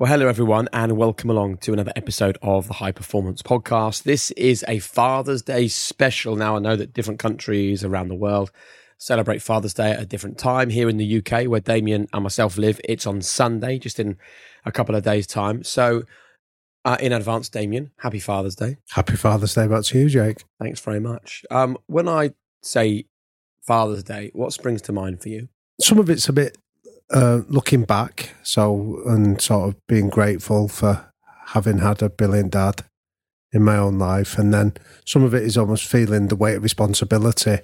Well, hello everyone, and welcome along to another episode of the High Performance Podcast. This is a Father's Day special. Now, I know that different countries around the world celebrate Father's Day at a different time. Here in the UK, where Damian and myself live, it's on Sunday, just in a couple of days' time. So, uh, in advance, Damian, happy Father's Day. Happy Father's Day back to you, Jake. Thanks very much. Um, when I say Father's Day, what springs to mind for you? Some of it's a bit uh, looking back, so and sort of being grateful for having had a brilliant dad in my own life, and then some of it is almost feeling the weight of responsibility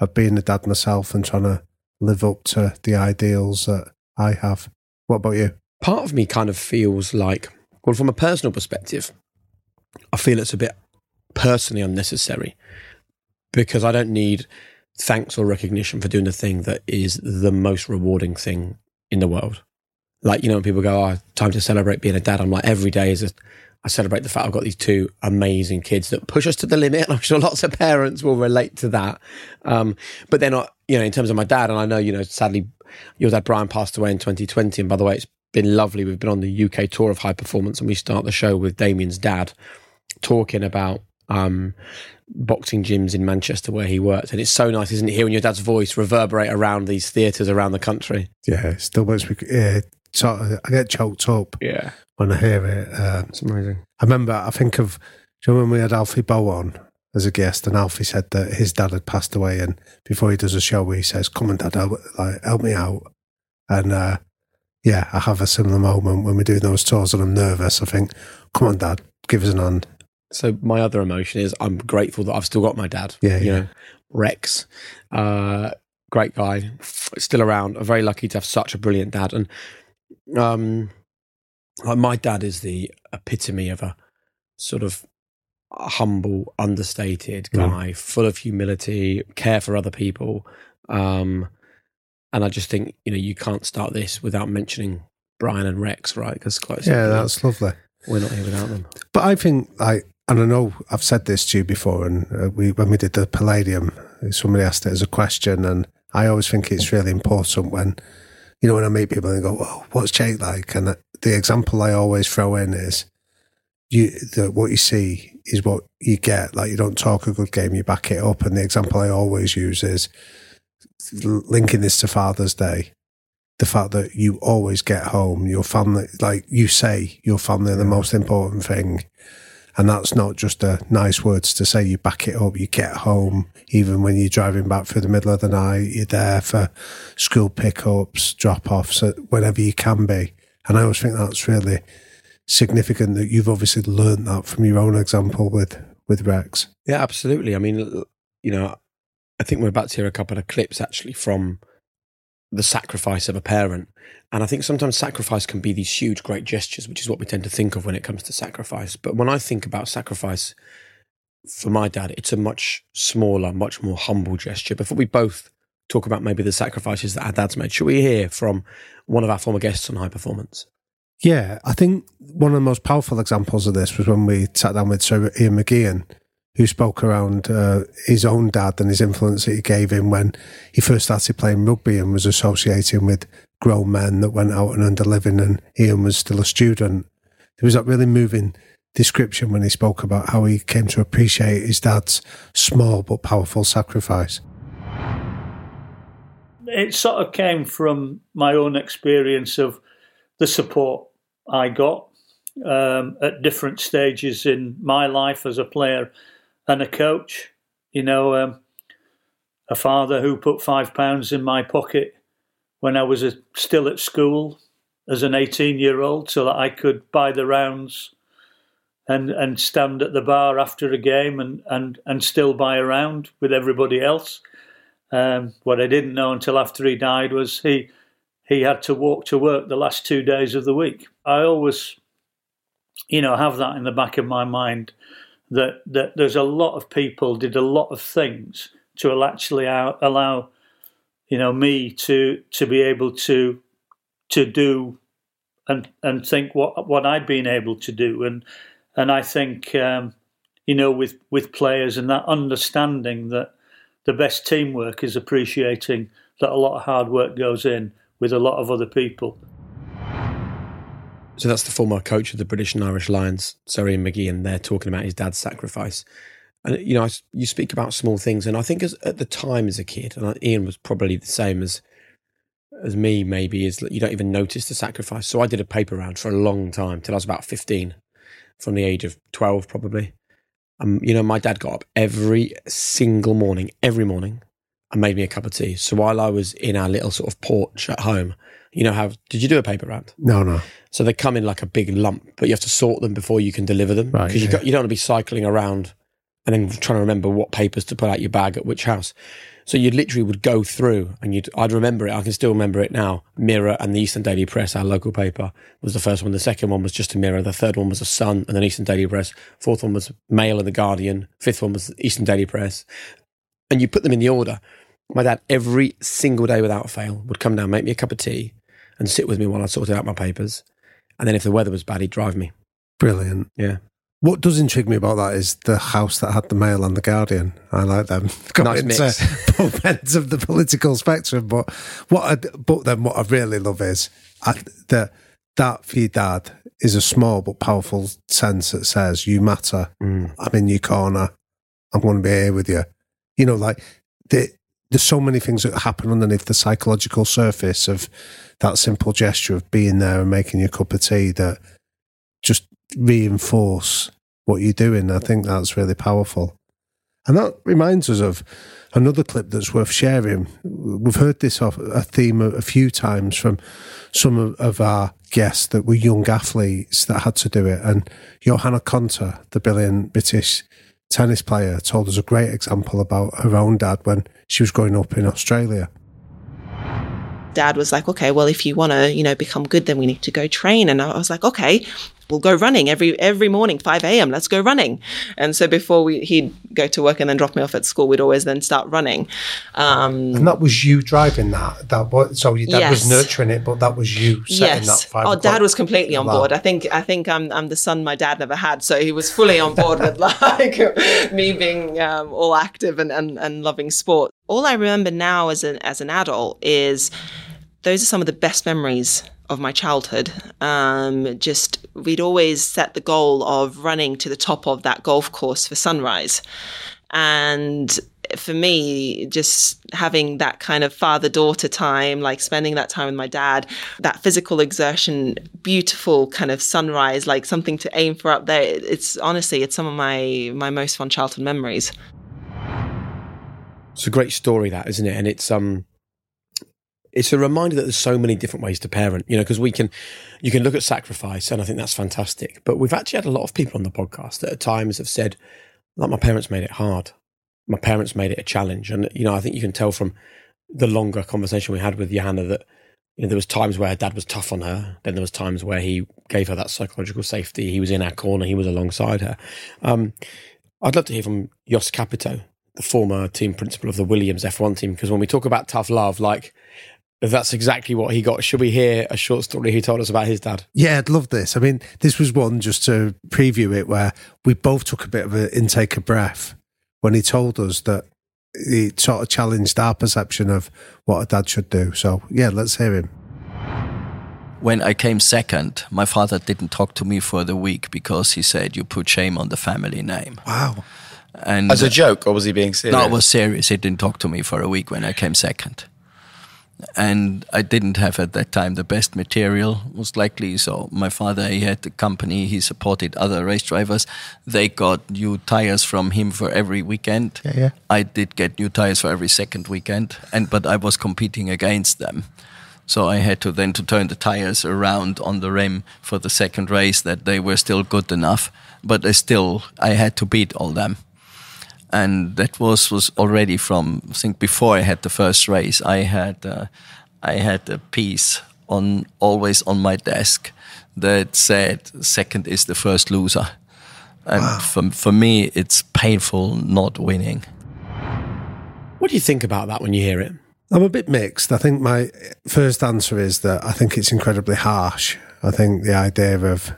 of being a dad myself and trying to live up to the ideals that I have. What about you? Part of me kind of feels like, well, from a personal perspective, I feel it's a bit personally unnecessary because I don't need thanks or recognition for doing the thing that is the most rewarding thing in the world. Like, you know, when people go, oh, time to celebrate being a dad. I'm like, every day is a, I celebrate the fact I've got these two amazing kids that push us to the limit. And I'm sure lots of parents will relate to that. Um, but not, you know, in terms of my dad, and I know, you know, sadly, your dad, Brian, passed away in 2020. And by the way, it's been lovely. We've been on the UK tour of high performance and we start the show with Damian's dad talking about um, boxing gyms in Manchester where he worked. And it's so nice, isn't it, hearing your dad's voice reverberate around these theatres around the country? Yeah, it still makes me, yeah, so I get choked up Yeah. when I hear it. Uh, It's amazing. I remember, I think of, do you know when we had Alfie Boe on as a guest, and Alfie said that his dad had passed away, and before he does a show, he says, "Come on, Dad, help, like, help me out." And uh, yeah, I have a similar moment when we do those tours, and I'm nervous. I think, "Come on, Dad, give us an hand." So my other emotion is I'm grateful that I've still got my dad. Yeah, you yeah. know, Rex, uh, great guy, still around. I'm very lucky to have such a brilliant dad, and um, like my dad is the epitome of a sort of humble, understated Mm. guy, full of humility, care for other people. Um, and I just think you know you can't start this without mentioning Brian and Rex, right? Because quite Yeah, that's lovely. we're not here without them. But I think, like, and I know I've said this to you before, and uh, we when we did the Palladium, somebody asked it as a question, and I always think it's really important when, you know, when I meet people and they go, "Well, what's Jake like?" and uh, the example I always throw in is, you the, what you see is what you get. Like, you don't talk a good game, you back it up. And the example I always use is linking this to Father's Day. The fact that you always get home, your family, like you say, your family are the most important thing. And that's not just a nice words to say, you back it up, you get home, even when you're driving back through the middle of the night, you're there for school pickups, drop offs, uh, whenever you can be. And I always think that's really significant that you've obviously learned that from your own example with, with Rex. Yeah, absolutely. I mean, you know, I think we're about to hear a couple of clips actually from the sacrifice of a parent. And I think sometimes sacrifice can be these huge, great gestures, which is what we tend to think of when it comes to sacrifice. But when I think about sacrifice for my dad, it's a much smaller, much more humble gesture. Before we both talk about maybe the sacrifices that our dads made, should we hear from one of our former guests on high performance? Yeah, I think one of the most powerful examples of this was when we sat down with Sir Ian McGeechan, who spoke around uh, his own dad and his influence that he gave him when he first started playing rugby and was associating with grown men that went out and under living, and Ian was still a student. There was that really moving description when he spoke about how he came to appreciate his dad's small but powerful sacrifice. It sort of came from my own experience of the support I got um, at different stages in my life as a player and a coach. You know, um, a father who put five pounds in my pocket when I was a, still at school as an 18 year old so that I could buy the rounds and, and stand at the bar after a game and, and, and still buy a round with everybody else. Um, what I didn't know until after he died was he he had to walk to work the last two days of the week. I always, you know, have that in the back of my mind that that there's a lot of people did a lot of things to actually allow, you know, me to to be able to to do and and think what what I'd been able to do and and I think um, you know with with players and that understanding that the best teamwork is appreciating that a lot of hard work goes in with a lot of other people. So that's the former coach of the British and Irish Lions, Sir Ian and they're talking about his dad's sacrifice. And, you know, I, you speak about small things. And I think as, at the time as a kid, and Ian was probably the same as as me, maybe, is that you don't even notice the sacrifice. So I did a paper round for a long time, till I was about 15, from the age of 12, probably. Um, you know, my dad got up every single morning, every morning, and made me a cup of tea. So while I was in our little sort of porch at home, you know how did you do a paper round? No, no. So they come in like a big lump, but you have to sort them before you can deliver them Right, because you yeah. you don't want to be cycling around and then trying to remember what papers to put out your bag at which house. So you literally would go through and you'd I'd remember it. I can still remember it now. Mirror and the Eastern Daily Press, our local paper, was the first one. The second one was just a Mirror. The third one was a Sun and then Eastern Daily Press. Fourth one was Mail and the Guardian. Fifth one was Eastern Daily Press. And you put them in the order. My dad, every single day without fail, would come down, make me a cup of tea, and sit with me while I sorted out my papers. And then if the weather was bad, he'd drive me. Brilliant. Yeah. What does intrigue me about that is the house that had the Mail and the Guardian. I like them. Got Nice mix. both ends of the political spectrum. But what, I, but then what I really love is I, that that for your dad is a small but powerful sense that says you matter. Mm. I'm in your corner. I'm going to be here with you. You know, like the, there's so many things that happen underneath the psychological surface of that simple gesture of being there and making your cup of tea that just reinforce what you're doing. I think that's really powerful. And that reminds us of another clip that's worth sharing. We've heard this off a theme a, few times from some of, our guests that were young athletes that had to do it. And Johanna Konta, the brilliant British tennis player, told us a great example about her own dad when she was growing up in Australia. dad was like, okay, well, if you want to, you know, become good, then we need to go train. And I was like, okay, we'll go running every every morning, 5 a.m. Let's go running. And so before we, he'd go to work and then drop me off at school, we'd always then start running. Um, And that was you driving that. That was so your dad was nurturing it, but that was you setting that yes. five. Oh, dad was completely on board. I think I think I'm I'm the son my dad never had, so he was fully on board with like me being um, all active and, and and loving sport. All I remember now as an as an adult is those are some of the best memories of my childhood. Um, just we'd always set the goal of running to the top of that golf course for sunrise, and for me, just having that kind of father daughter time, like spending that time with my dad, that physical exertion, beautiful kind of sunrise, like something to aim for up there. It's honestly, it's some of my my most fun childhood memories. It's a great story, that isn't it? And it's um, it's a reminder that there's so many different ways to parent. You know, because we can, you can look at sacrifice, and I think that's fantastic. But we've actually had a lot of people on the podcast that at times have said, like, my parents made it hard. My parents made it a challenge, and you know, I think you can tell from the longer conversation we had with Johanna that you know, there was times where her dad was tough on her. Then there was times where he gave her that psychological safety. He was in our corner. He was alongside her. Um, I'd love to hear from Jost Capito, the former team principal of the Williams F1 team, because when we talk about tough love, like that's exactly what he got. Should we hear a short story he told us about his dad? Yeah, I'd love this. I mean, this was one just to preview it where we both took a bit of an intake of breath when he told us that he sort of challenged our perception of what a dad should do. So, yeah, let's hear him. When I came second, my father didn't talk to me for the week because he said, You put shame on the family name. Wow. And As a joke, or was he being serious? No, it was serious. He didn't talk to me for a week when I came second. And I didn't have at that time the best material, most likely. So my father, he had the company, he supported other race drivers. They got new tires from him for every weekend. Yeah, yeah. I did get new tires for every second weekend, and but I was competing against them. So I had to then to turn the tires around on the rim for the second race that they were still good enough, but I still I had to beat all them and that was was already from I think before I had the first race. I had uh, I had a piece on always on my desk that said second is the first loser, and wow. for for me it's painful not winning. What do you think about that when you hear it? I'm a bit mixed. I think my first answer is that I think it's incredibly harsh. I think the idea of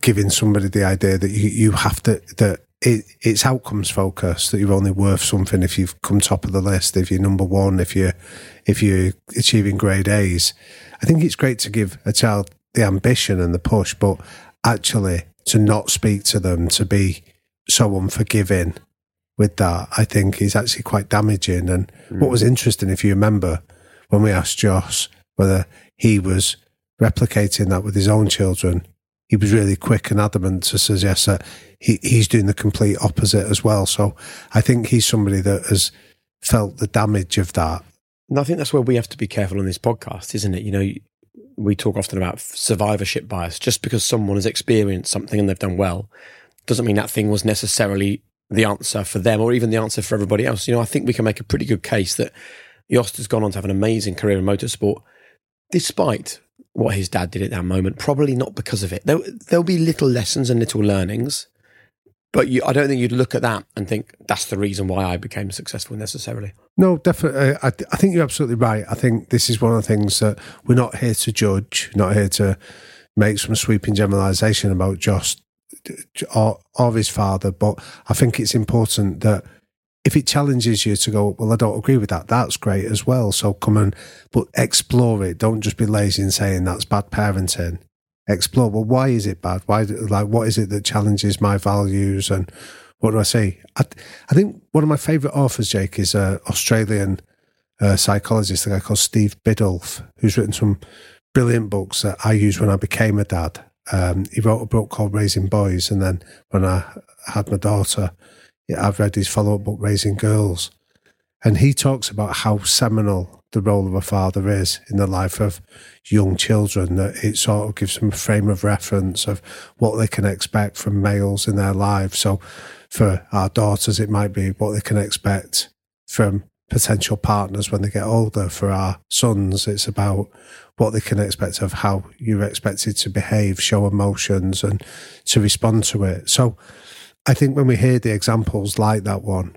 giving somebody the idea that you, you have to that it, it's outcomes focused that you're only worth something if you've come top of the list, if you're number one, if you're if you're achieving grade A's. I think it's great to give a child the ambition and the push, but actually to not speak to them, to be so unforgiving with that, I think is actually quite damaging. And mm. what was interesting, if you remember, when we asked Jost whether he was replicating that with his own children, he was really quick and adamant to suggest that he, he's doing the complete opposite as well. So I think he's somebody that has felt the damage of that. And I think that's where we have to be careful on this podcast, isn't it? You know, we talk often about survivorship bias. Just because someone has experienced something and they've done well doesn't mean that thing was necessarily the answer for them or even the answer for everybody else. You know, I think we can make a pretty good case that Jost has gone on to have an amazing career in motorsport, despite what his dad did at that moment. Probably not because of it. There, there'll be little lessons and little learnings, but you, I don't think you'd look at that and think that's the reason why I became successful necessarily. No, definitely. Uh, I, I think you're absolutely right. I think this is one of the things that we're not here to judge, not here to make some sweeping generalisation about Jost uh, or, or his father, but I think it's important that if it challenges you to go, well, I don't agree with that, that's great as well. So come and, but explore it. Don't just be lazy and saying that's bad parenting. Explore, well, why is it bad? Why, like, what is it that challenges my values? And what do I say? I, I think one of my favourite authors, Jake, is an Australian uh, psychologist, a guy called Steve Biddulph, who's written some brilliant books that I used when I became a dad. Um, he wrote a book called Raising Boys. And then when I had my daughter, I've read his follow up book, Raising Girls, and he talks about how seminal the role of a father is in the life of young children. That it sort of gives them a frame of reference of what they can expect from males in their lives. So, for our daughters, it might be what they can expect from potential partners when they get older. For our sons, it's about what they can expect of how you're expected to behave, show emotions, and to respond to it. So, I think when we hear the examples like that one,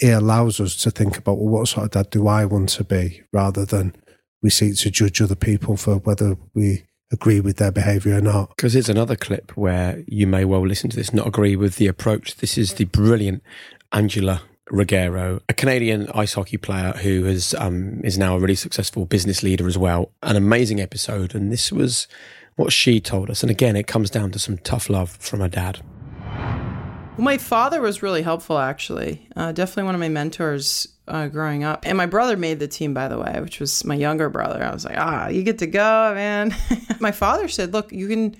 it allows us to think about, well, what sort of dad do I want to be rather than we seek to judge other people for whether we agree with their behaviour or not. Because it's another clip where you may well listen to this, not agree with the approach. This is the brilliant Angela Ruggiero, a Canadian ice hockey player who has um, is now a really successful business leader as well. An amazing episode, and this was what she told us. And again, it comes down to some tough love from her dad. Well, my father was really helpful, actually. Uh, definitely one of my mentors uh, growing up. And my brother made the team, by the way, which was my younger brother. I was like, ah, you get to go, man. my father said, look, you can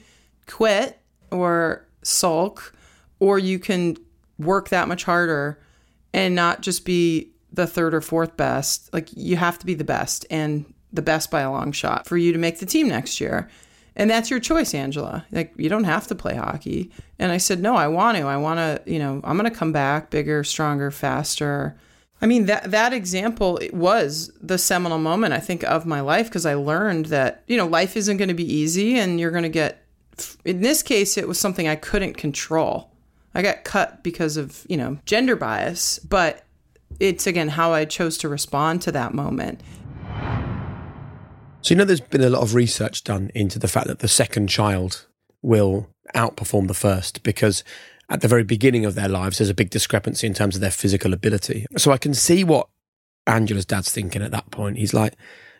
quit or sulk, or you can work that much harder and not just be the third or fourth best. Like, you have to be the best and the best by a long shot for you to make the team next year. And that's your choice, Angela. Like, you don't have to play hockey. And I said, no, I want to. I want to, you know, I'm going to come back bigger, stronger, faster, I mean that that example was the seminal moment I think of my life because I learned that you know life isn't going to be easy and you're going to get in this case it was something I couldn't control. I got cut because of, you know, gender bias, but it's again how I chose to respond to that moment. So, you know, there's been a lot of research done into the fact that the second child will outperform the first because at the very beginning of their lives, there's a big discrepancy in terms of their physical ability. So I can see what Angela's dad's thinking at that point. He's like,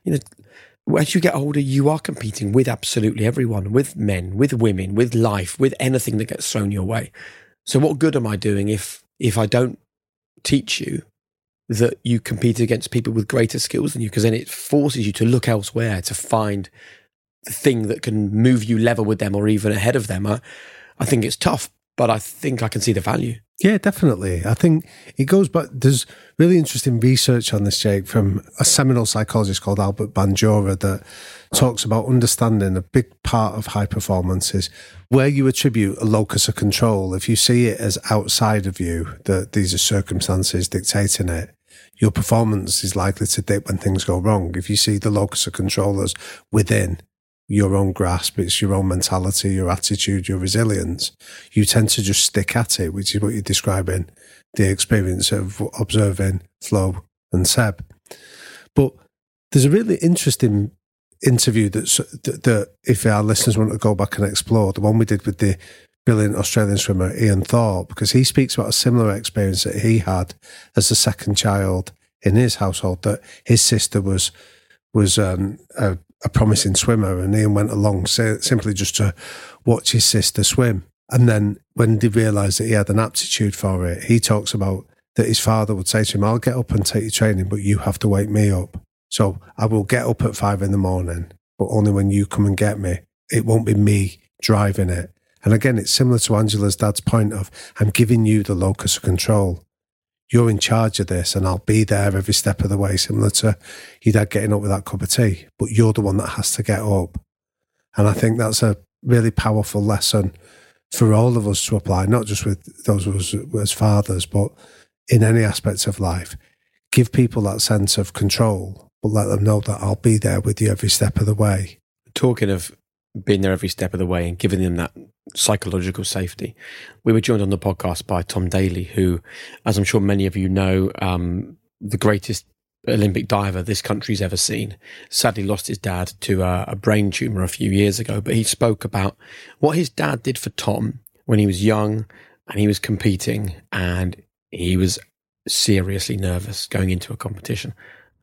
you know, as you get older, you are competing with absolutely everyone, with men, with women, with life, with anything that gets thrown your way. So what good am I doing if if I don't teach you that you compete against people with greater skills than you? Because then it forces you to look elsewhere to find the thing that can move you level with them or even ahead of them. I, I think it's tough, but I think I can see the value. Yeah, definitely. I think it goes back. There's really interesting research on this, Jake, from a seminal psychologist called Albert Bandura that talks about understanding a big part of high performance is where you attribute a locus of control. If you see it as outside of you, that these are circumstances dictating it, your performance is likely to dip when things go wrong. If you see the locus of control as within, your own grasp, it's your own mentality, your attitude, your resilience, you tend to just stick at it, which is what you're describing the experience of observing Flo and Seb. But there's a really interesting interview that's, that, that if our listeners want to go back and explore, the one we did with the brilliant Australian swimmer Ian Thorpe, because he speaks about a similar experience that he had as the second child in his household, that his sister was was um, a a promising swimmer, and Ian went along simply just to watch his sister swim. And then when he realised that he had an aptitude for it, he talks about that his father would say to him, I'll get up and take your training, but you have to wake me up. So I will get up at five in the morning, but only when you come and get me. It won't be me driving it. And again, it's similar to Angela's dad's point of, I'm giving you the locus of control you're in charge of this and I'll be there every step of the way, similar to your dad getting up with that cup of tea, but you're the one that has to get up. And I think that's a really powerful lesson for all of us to apply, not just with those of us as fathers, but in any aspects of life. Give people that sense of control, but let them know that I'll be there with you every step of the way. Talking of being there every step of the way and giving them that psychological safety. We were joined on the podcast by Tom Daley, who, as I'm sure many of you know, um, the greatest Olympic diver this country's ever seen. Sadly, lost his dad to a, a brain tumor a few years ago, but he spoke about what his dad did for Tom when he was young and he was competing and he was seriously nervous going into a competition.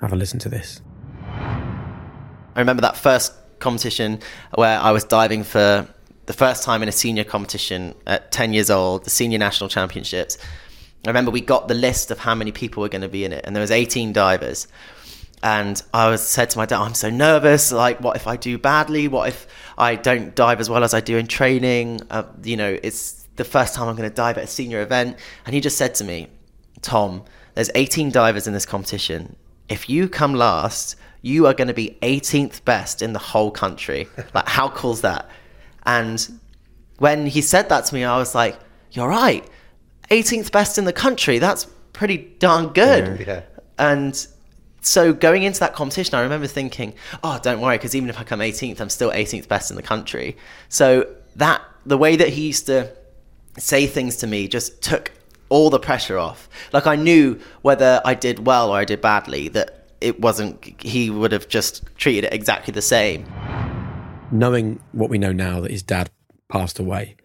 Have a listen to this. I remember that first competition where I was diving for the first time in a senior competition at 10 years old, the senior national championships. I remember we got the list of how many people were going to be in it, and there was 18 divers. And I was said to my dad, "I'm so nervous. Like, what if I do badly? What if I don't dive as well as I do in training? Uh, you know, it's the first time I'm going to dive at a senior event." And he just said to me, "Tom, there's 18 divers in this competition. If you come last, you are going to be 18th best in the whole country. like, how cool's that?" And when he said that to me, I was like, "You're right. 18th best in the country. That's pretty darn good." Yeah. yeah. And so going into that competition, I remember thinking, "Oh, don't worry, because even if I come 18th, I'm still 18th best in the country." So that the way that he used to say things to me just took all the pressure off. Like I knew whether I did well or I did badly that it wasn't. He would have just treated it exactly the same knowing what we know now that his dad passed away,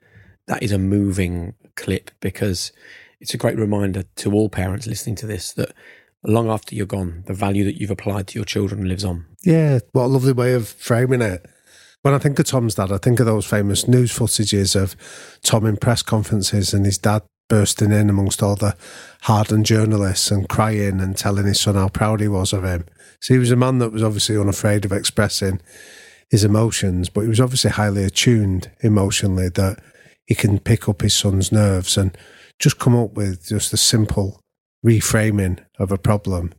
that is a moving clip because it's a great reminder to all parents listening to this that long after you're gone, the value that you've applied to your children lives on. Yeah, what a lovely way of framing it. When I think of Tom's dad, I think of those famous news footages of Tom in press conferences and his dad bursting in amongst all the hardened journalists and crying and telling his son how proud he was of him. So he was a man that was obviously unafraid of expressing his emotions, but he was obviously highly attuned emotionally that he can pick up his son's nerves and just come up with just a simple reframing of a problem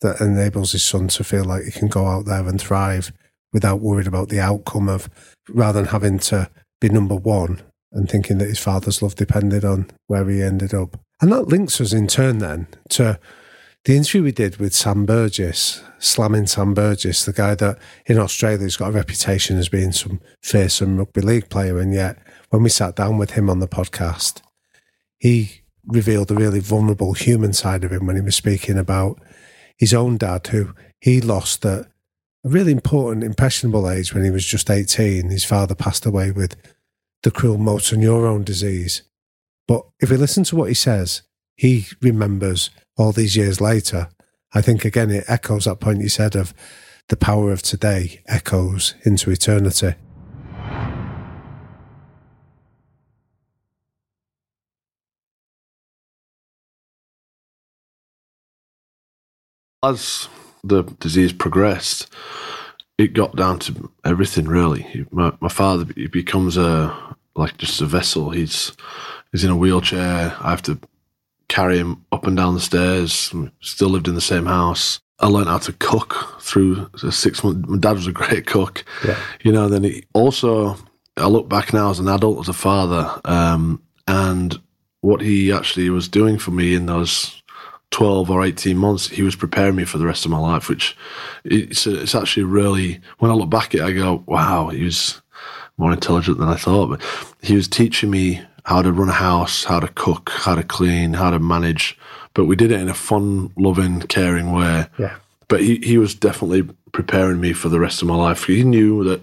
that enables his son to feel like he can go out there and thrive without worried about the outcome of rather than having to be number one and thinking that his father's love depended on where he ended up. And that links us in turn then to the interview we did with Sam Burgess, slamming Sam Burgess, the guy that in Australia has got a reputation as being some fearsome rugby league player, and yet when we sat down with him on the podcast, he revealed a really vulnerable human side of him when he was speaking about his own dad, who he lost at a really important, impressionable age when he was just 18. His father passed away with the cruel motor neurone disease. But if we listen to what he says, he remembers all these years later. I think again it echoes that point you said of the power of today echoes into eternity. As the disease progressed, it got down to everything really. My, my father he becomes a like just a vessel. He's he's in a wheelchair. I have to carry him up and down the stairs. Still lived in the same house. I learned how to cook through six months. My dad was a great cook. Yeah. You know, then he also, I look back now as an adult, as a father, um, and what he actually was doing for me in those 12 or 18 months, he was preparing me for the rest of my life, which it's, it's actually really, when I look back at it, I go, wow, he was more intelligent than I thought. But he was teaching me how to run a house, how to cook, how to clean, how to manage. But we did it in a fun, loving, caring way. Yeah. But he, he was definitely preparing me for the rest of my life. He knew that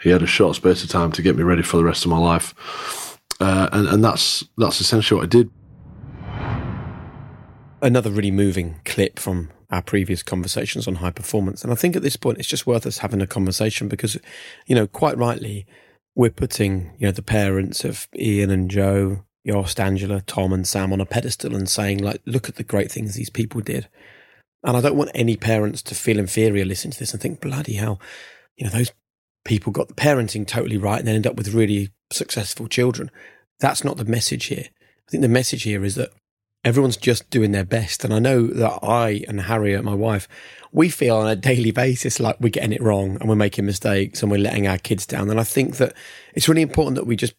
he had a short space of time to get me ready for the rest of my life. Uh, and, and that's that's essentially what I did. Another really moving clip from our previous conversations on high performance. And I think at this point, it's just worth us having a conversation because, you know, quite rightly, we're putting, you know, the parents of Ian and Joe, Jost, Angela, Tom and Sam on a pedestal and saying, like, look at the great things these people did. And I don't want any parents to feel inferior listening to this and think, bloody hell, you know, those people got the parenting totally right and then end up with really successful children. That's not the message here. I think the message here is that everyone's just doing their best. And I know that I and Harriet, my wife, we feel on a daily basis like we're getting it wrong and we're making mistakes and we're letting our kids down. And I think that it's really important that we just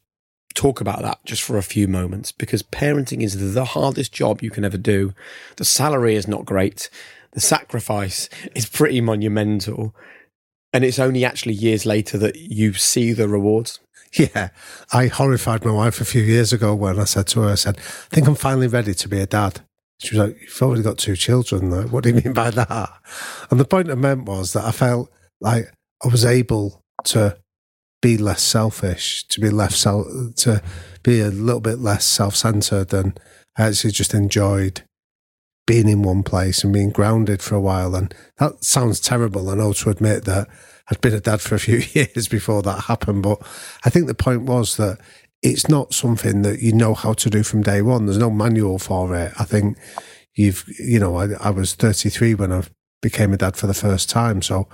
talk about that just for a few moments because parenting is the hardest job you can ever do. The salary is not great. The sacrifice is pretty monumental. And it's only actually years later that you see the rewards. Yeah, I horrified my wife a few years ago when I said to her, I said, I think I'm finally ready to be a dad. She was like, You've already got two children. Like, what do you mean by that? And the point I meant was that I felt like I was able to be less selfish, to be less self, to be a little bit less self centered, and I actually just enjoyed being in one place and being grounded for a while. And that sounds terrible. I know to admit that I'd been a dad for a few years before that happened, but I think the point was that it's not something that you know how to do from day one. There's no manual for it. I think you've, you know, I, I was 33 when I became a dad for the first time. So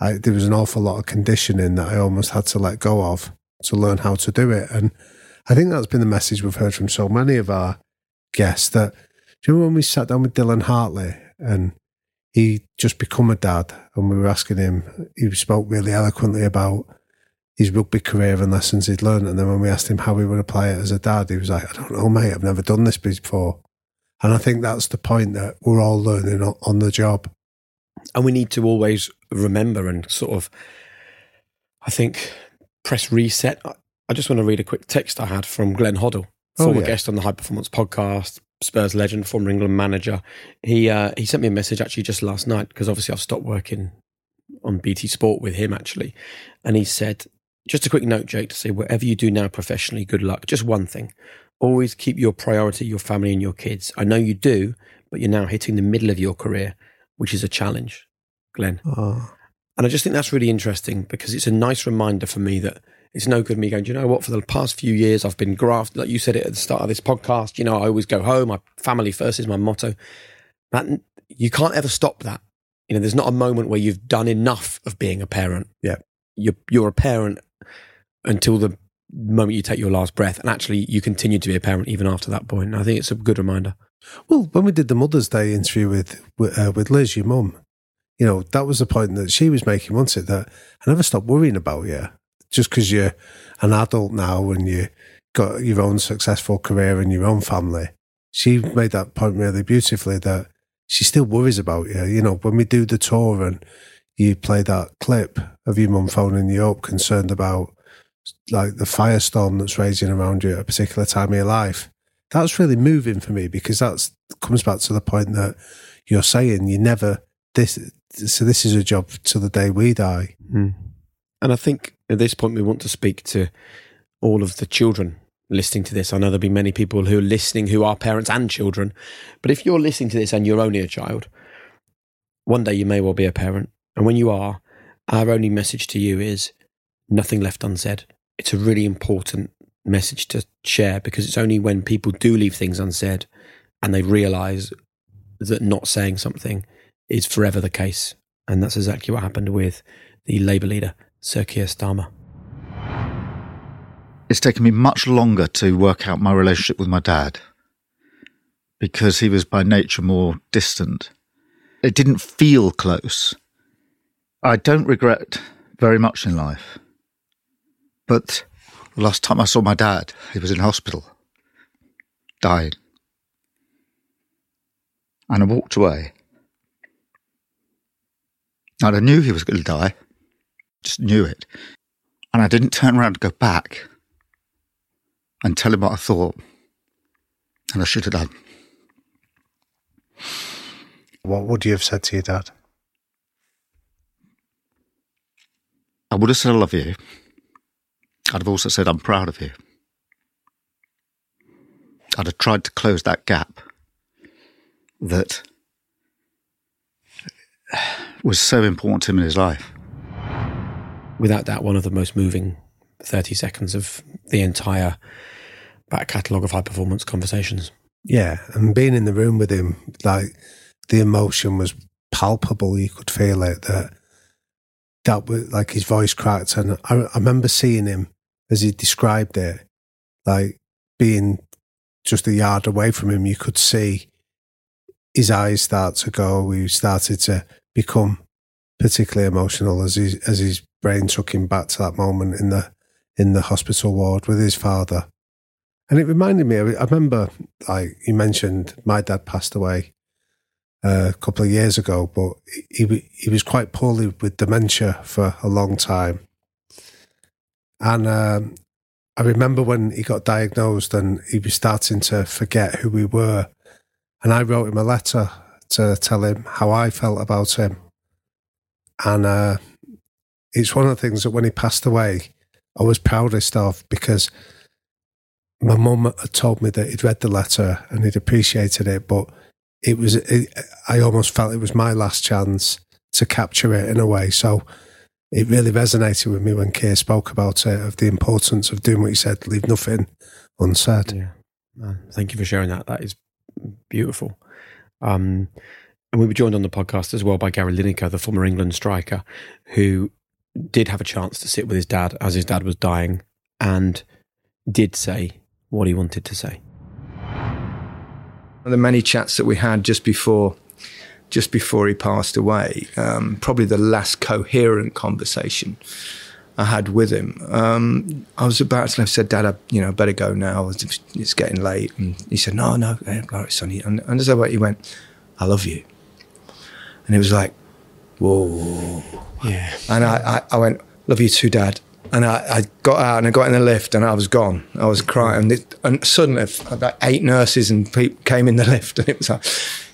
I, there was an awful lot of conditioning that I almost had to let go of to learn how to do it. And I think that's been the message we've heard from so many of our guests that, do you remember when we sat down with Dylan Hartley and he just become a dad and we were asking him, he spoke really eloquently about his rugby career and lessons he'd learned. And then when we asked him how he would apply it as a dad, he was like, I don't know, mate, I've never done this before. And I think that's the point that we're all learning on the job. And we need to always remember and sort of, I think, press reset. I just want to read a quick text I had from Glenn Hoddle, oh, former oh, yeah. guest on the High Performance podcast, Spurs legend, former England manager. He uh, he sent me a message actually just last night because obviously I've stopped working on BT Sport with him actually, and he said just a quick note, Jake, to say whatever you do now professionally, good luck. Just one thing. Always keep your priority your family and your kids. I know you do, but you're now hitting the middle of your career, which is a challenge, Glenn. Oh. And I just think that's really interesting because it's a nice reminder for me that it's no good me going, do you know what, for the past few years, I've been grafted, like you said it at the start of this podcast. You know, I always go home, my family first is my motto. That, you can't ever stop that. You know, there's not a moment where you've done enough of being a parent. Yeah. You're, you're a parent until the moment you take your last breath. And actually, you continue to be a parent even after that point. And I think it's a good reminder. Well, when we did the Mother's Day interview with uh, with Liz, your mum, you know, that was the point that she was making, wasn't it? That I never stopped worrying about you just because you're an adult now and you got your own successful career and your own family. She made that point really beautifully that she still worries about you. You know, when we do the tour and you play that clip of your mum phoning you up, concerned about like the firestorm that's raging around you at a particular time of your life. That's really moving for me because that comes back to the point that you're saying you never this. So this is a job to the day we die. Mm. And I think at this point we want to speak to all of the children listening to this. I know there'll be many people who are listening who are parents and children. But if you're listening to this and you're only a child, one day you may well be a parent. And when you are, our only message to you is nothing left unsaid. It's a really important message to share because it's only when people do leave things unsaid and they realize that not saying something is forever the case. And that's exactly what happened with the Labour leader, Sir Keir Starmer. It's taken me much longer to work out my relationship with my dad because he was by nature more distant. It didn't feel close. I don't regret very much in life. But the last time I saw my dad, he was in hospital, dying. And I walked away. And I knew he was going to die, just knew it. And I didn't turn around to go back and tell him what I thought. And I should have done. What would you have said to your dad? I would have said I love you. I'd have also said I'm proud of you. I'd have tried to close that gap that was so important to him in his life. Without doubt, one of the most moving 30 seconds of the entire back catalogue of high performance conversations. Yeah, and being in the room with him, like the emotion was palpable. You could feel it that that was like his voice cracked, and I, I remember seeing him as he described it, like being just a yard away from him. You could see his eyes start to go. He started to become particularly emotional as his as his brain took him back to that moment in the in the hospital ward with his father. And it reminded me, I remember, like you mentioned, my dad passed away uh, a couple of years ago, but he, he was quite poorly with dementia for a long time. And um, I remember when he got diagnosed and he was starting to forget who we were. And I wrote him a letter to tell him how I felt about him. And uh, it's one of the things that when he passed away, I was proudest of because my mum had told me that he'd read the letter and he'd appreciated it, but it was it, I almost felt it was my last chance to capture it in a way. So it really resonated with me when Keir spoke about it of the importance of doing what he said, leave nothing unsaid. Yeah, Man, thank you for sharing that. That is beautiful. Um, and we were joined on the podcast as well by Gary Lineker, the former England striker, who did have a chance to sit with his dad as his dad was dying and did say what he wanted to say. The many chats that we had just before, just before he passed away, um, probably the last coherent conversation I had with him. Um, I was about to. I said, "Dad, I, you know, better go now. It's, getting late." And he said, "No, no, no, Sonny." And, and as I went, he went, "I love you," and it was like, "Whoa." Yeah. And I, I, I went, love you too, Dad. And I, I, got out and I got in the lift and I was gone. I was crying. And, it, and suddenly, about eight nurses and people came in the lift and it was like,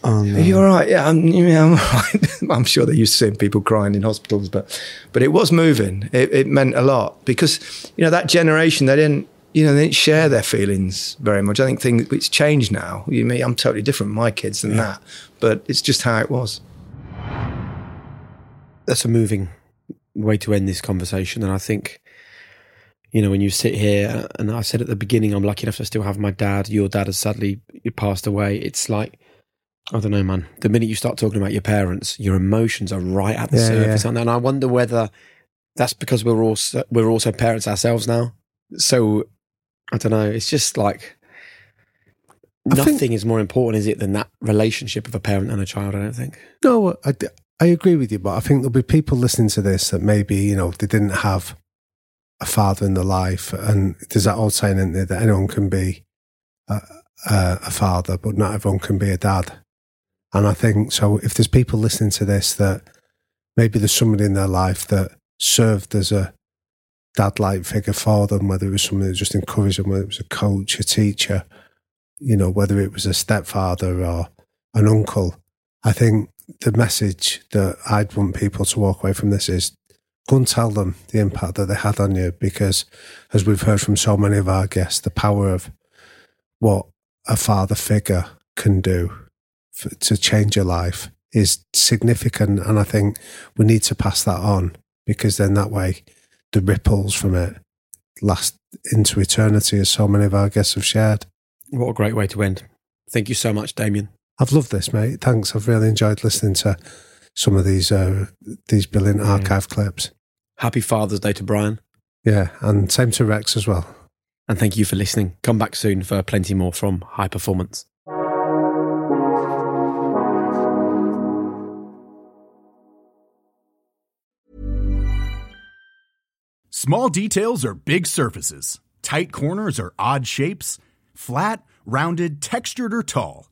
oh, no. Are you all right? Yeah, I'm, yeah, I'm all right. I'm sure they're used to seeing people crying in hospitals, but, but it was moving. It, it meant a lot because, you know, that generation, they didn't, you know, they didn't share their feelings very much. I think things, it's changed now. You mean, I'm totally different, my kids, than yeah. that. But it's just how it was that's a moving way to end this conversation. And I think, you know, when you sit here, and I said at the beginning, I'm lucky enough to still have my dad. Your dad has sadly passed away. It's like, I don't know, man. The minute you start talking about your parents, your emotions are right at the yeah, surface, yeah. and I wonder whether that's because we're also we're also parents ourselves now. So I don't know. It's just like nothing think, is more important, is it, than that relationship of a parent and a child? I don't think. No, I, I agree with you, but I think there'll be people listening to this that maybe, you know, they didn't have a father in their life. And there's that old saying in there that anyone can be a, a, a father, but not everyone can be a dad. And I think so. If there's people listening to this that maybe there's somebody in their life that served as a dad like figure for them, whether it was somebody that just encouraged them, whether it was a coach, a teacher, you know, whether it was a stepfather or an uncle. I think the message that I'd want people to walk away from this is go and tell them the impact that they had on you because, as we've heard from so many of our guests, the power of what a father figure can do for, to change your life is significant. And I think we need to pass that on because then that way the ripples from it last into eternity, as so many of our guests have shared. What a great way to end. Thank you so much, Damian. I've loved this, mate. Thanks. I've really enjoyed listening to some of these uh, these brilliant archive clips. Happy Father's Day to Brian. Yeah, and same to Rex as well. And thank you for listening. Come back soon for plenty more from High Performance. Small details are big surfaces. Tight corners are odd shapes. Flat, rounded, textured, or tall.